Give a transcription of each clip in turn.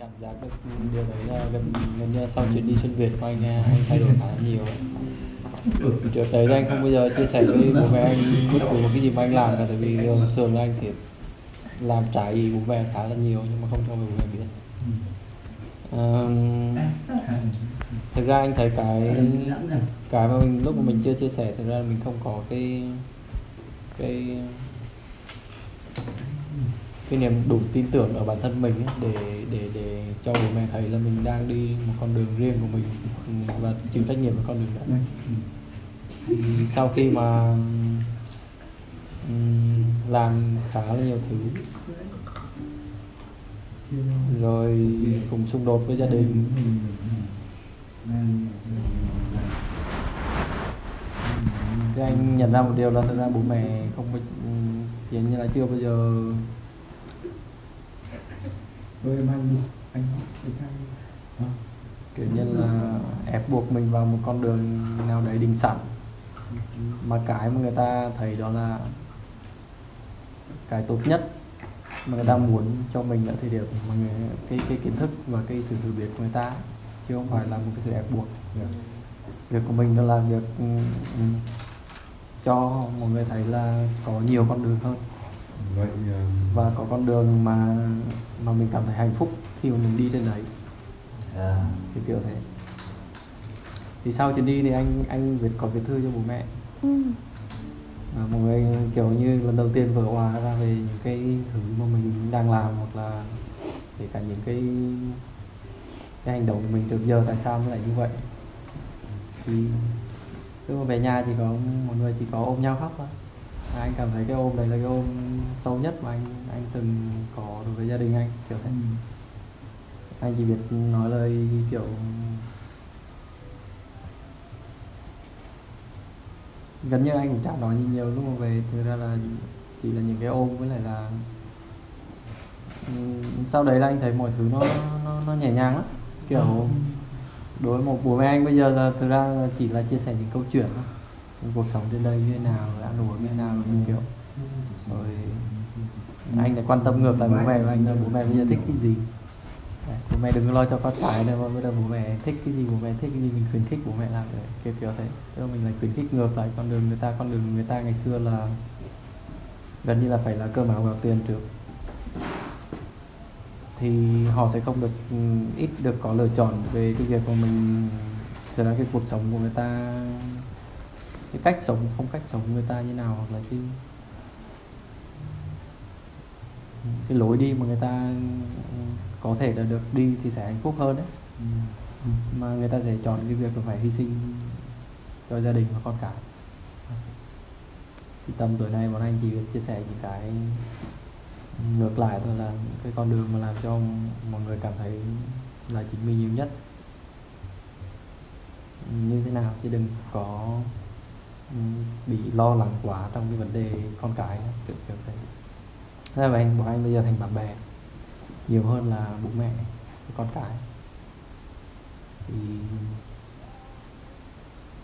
cảm giác được điều đấy là gần gần như sau chuyến đi xuyên Việt của anh anh thay đổi khá là nhiều trước đấy thì anh không bao giờ chia sẻ với bố mẹ anh bất cứ một cái gì mà anh làm cả tại vì ờ, thường là anh sẽ làm trái ý bố mẹ khá là nhiều nhưng mà không cho bố mẹ biết. Um, thực ra anh thấy cái cái mà mình lúc mà mình chưa chia sẻ thực ra mình không có cái cái cái niềm đủ tin tưởng ở bản thân mình ấy, để để để cho bố mẹ thấy là mình đang đi một con đường riêng của mình ừ, và chịu trách nhiệm với con đường đó. Thì sau khi mà um, làm khá là nhiều thứ rồi cùng xung đột với gia đình. Thì anh nhận ra một điều là thật ra bố mẹ không có hiện như là chưa bao giờ Rồi em anh anh anh kiểu như là ép buộc mình vào một con đường nào đấy định sẵn. Mà cái mà người ta thấy đó là cái tốt nhất mà người ta muốn cho mình ở thời điểm mà người, cái cái kiến thức và cái sự hiểu biết của người ta chứ không phải là một cái sự ép buộc. Việc của mình đó là việc ừ, ừ, cho mọi người thấy là có nhiều con đường hơn vậy ờ, và có con đường mà mà mình cảm thấy hạnh phúc khi mà mình đi trên đấy. À, kiểu kiểu thế. Thì sau chuyến đi thì anh anh viết có viết thư cho bố mẹ. Ừ. và mọi người kiểu như lần đầu tiên vỡ hòa ra về những cái thứ mà mình đang làm hoặc là kể cả những cái cái hành động của mình trước giờ tại sao nó lại như vậy. Thì mà về nhà chỉ có một người chỉ có ôm nhau khóc thôi Và anh cảm thấy cái ôm đấy là cái ôm sâu nhất mà anh anh từng có đối với gia đình anh kiểu thế. Anh chỉ biết nói lời kiểu gần như anh cũng chả nói gì nhiều lúc mà về thực ra là chỉ là những cái ôm với lại là Ừm, sau đấy là anh thấy mọi thứ nó nó, nó nhẹ nhàng lắm. Kiểu đối với một bố mẹ anh bây giờ là thực ra là chỉ là chia sẻ những câu chuyện thôi cuộc sống trên đây như thế nào ăn uống như thế nào mình những kiểu rồi anh lại quan tâm ngược lại bố mẹ của anh là bố mẹ bây giờ thích cái gì? Đấy, bố mẹ đừng lo cho con cái nữa mà bây giờ bố mẹ thích cái gì bố mẹ thích cái gì mình khuyến khích bố mẹ làm đấy. Kiểu kiểu thế. Tức là mình lại khuyến khích ngược lại con đường người ta. Con đường người ta ngày xưa là gần như là phải là cơm áo gạo tiền trước. Thì họ sẽ không được ừ, ít được có lựa chọn về cái việc của mình thực ra cái cuộc sống của người ta cái cách sống phong cách sống người ta như nào hoặc là cái cái lối đi mà người ta có thể là được đi thì sẽ hạnh phúc hơn đấy. Mà người ta sẽ chọn cái việc là phải hy sinh cho gia đình và con cái. Thì tầm tuổi này bọn anh chỉ chia sẻ những cái ngược lại thôi là cái con đường mà làm cho mọi người cảm thấy là chính mình nhiều nhất. Như thế nào? Chứ đừng có bị lo lắng quá trong cái vấn đề con cái kiểu kiểu thế thế là anh, bọn anh bây giờ thành bạn bè, nhiều hơn là bố mẹ con cái thì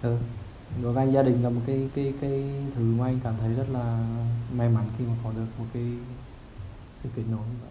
ừ. đối với anh, gia đình là một cái cái cái thứ mà anh cảm thấy rất là may mắn khi mà có được một cái sự kết nối như vậy